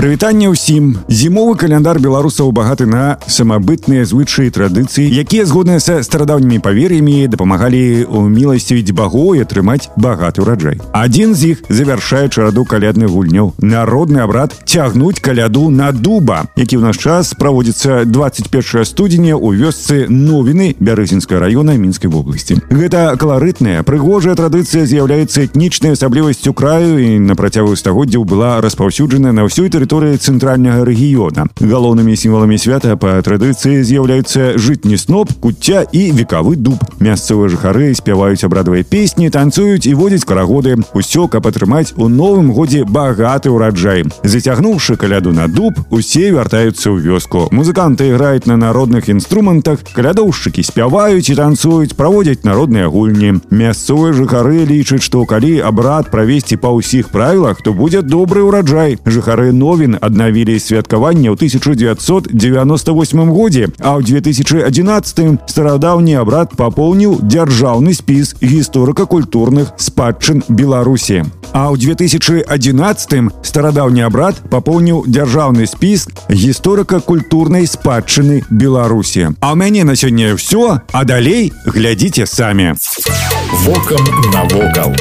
Прывітанне ўсім зімовы каляндар беларусаў багаты на самабытныя звычаі традыцыі якія згодныя са старадаўнімі павер'ямі дапамагалі ў міласцівіць багоў і атрымаць багаты ўраджай адзін з іх завяршае чараду калядных гульняў народны абрад цягнуць каляду на дуба які ў наш час праводзіцца 21 студзеня ў вёсцы новіны бярэзінска района мінскай вобласці гэта каларытная прыгожая традыцыя з'яўляецца этнічнай асаблівасцю краю і на працягу стагоддзяў была распаўсюджана на ўсёй тэрыторыі тэрыторыі цэнтральнага рэгіёна. Галоўнымі сімваламі свята па традыцыі з'яўляюцца жытні сноп, куцця і векавы дуб. Мясцовыя жыхары спяваюць абрадавыя песні, танцуюць і водзяць карагоды. Усё, каб атрымаць у новым годзе багаты ўраджай. Зацягнуўшы каляду на дуб, усе вяртаюцца ў вёску. Музыканты іграюць на народных інструментах, калядоўшчыкі спяваюць і танцуюць, праводзяць народныя гульні. Мясцовыя жыхары лічаць, што калі абрад правесці па ўсіх правілах, то будзе добры ўраджай. Жыхары новых Новін аднавілі святкаванне ў 1998 годзе, а ў 2011 старадаўні абрад папоўніў дзяржаўны спіс гісторыка-культурных спадчын Беларусі. А ў 2011 старадаўні абрад папоўніў дзяржаўны спіс гісторыка-культурнай спадчыны Беларусі. А ў мяне на сёння ўсё, а далей глядзіце самі. Вокам навокал.